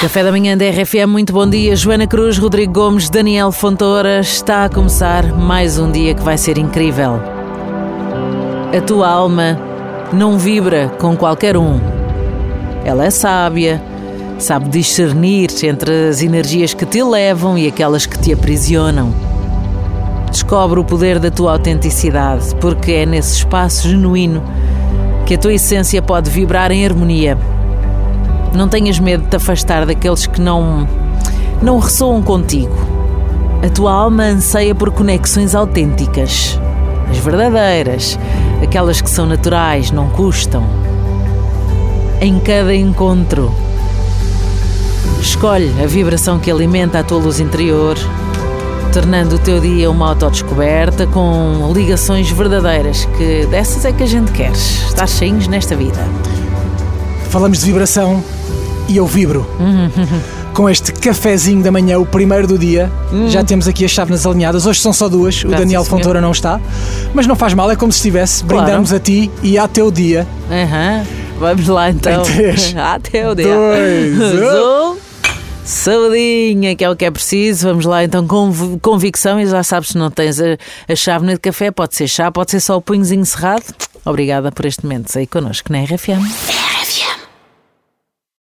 Café da manhã da RFM, muito bom dia. Joana Cruz, Rodrigo Gomes, Daniel Fontoura. Está a começar mais um dia que vai ser incrível. A tua alma não vibra com qualquer um. Ela é sábia, sabe discernir entre as energias que te levam e aquelas que te aprisionam. Descobre o poder da tua autenticidade, porque é nesse espaço genuíno que a tua essência pode vibrar em harmonia. Não tenhas medo de te afastar daqueles que não não ressoam contigo. A tua alma anseia por conexões autênticas, as verdadeiras, aquelas que são naturais, não custam. Em cada encontro, escolhe a vibração que alimenta a tua luz interior, tornando o teu dia uma autodescoberta com ligações verdadeiras, que dessas é que a gente quer, estar cheinhos nesta vida. Falamos de vibração e eu vibro. Com este cafezinho da manhã, o primeiro do dia, já temos aqui as chávenas alinhadas. Hoje são só duas, o Daniel senhor. Fontoura não está, mas não faz mal, é como se estivesse. Claro. Brindamos a ti e a teu dia. Aham. Vamos lá então. Em três, Até o dia. dois, um. Saudinha, que é o que é preciso. Vamos lá então com convicção. E já sabes, se não tens a, a chávena de café, pode ser chá, pode ser só o punhozinho cerrado. Obrigada por este momento aí connosco na RFM.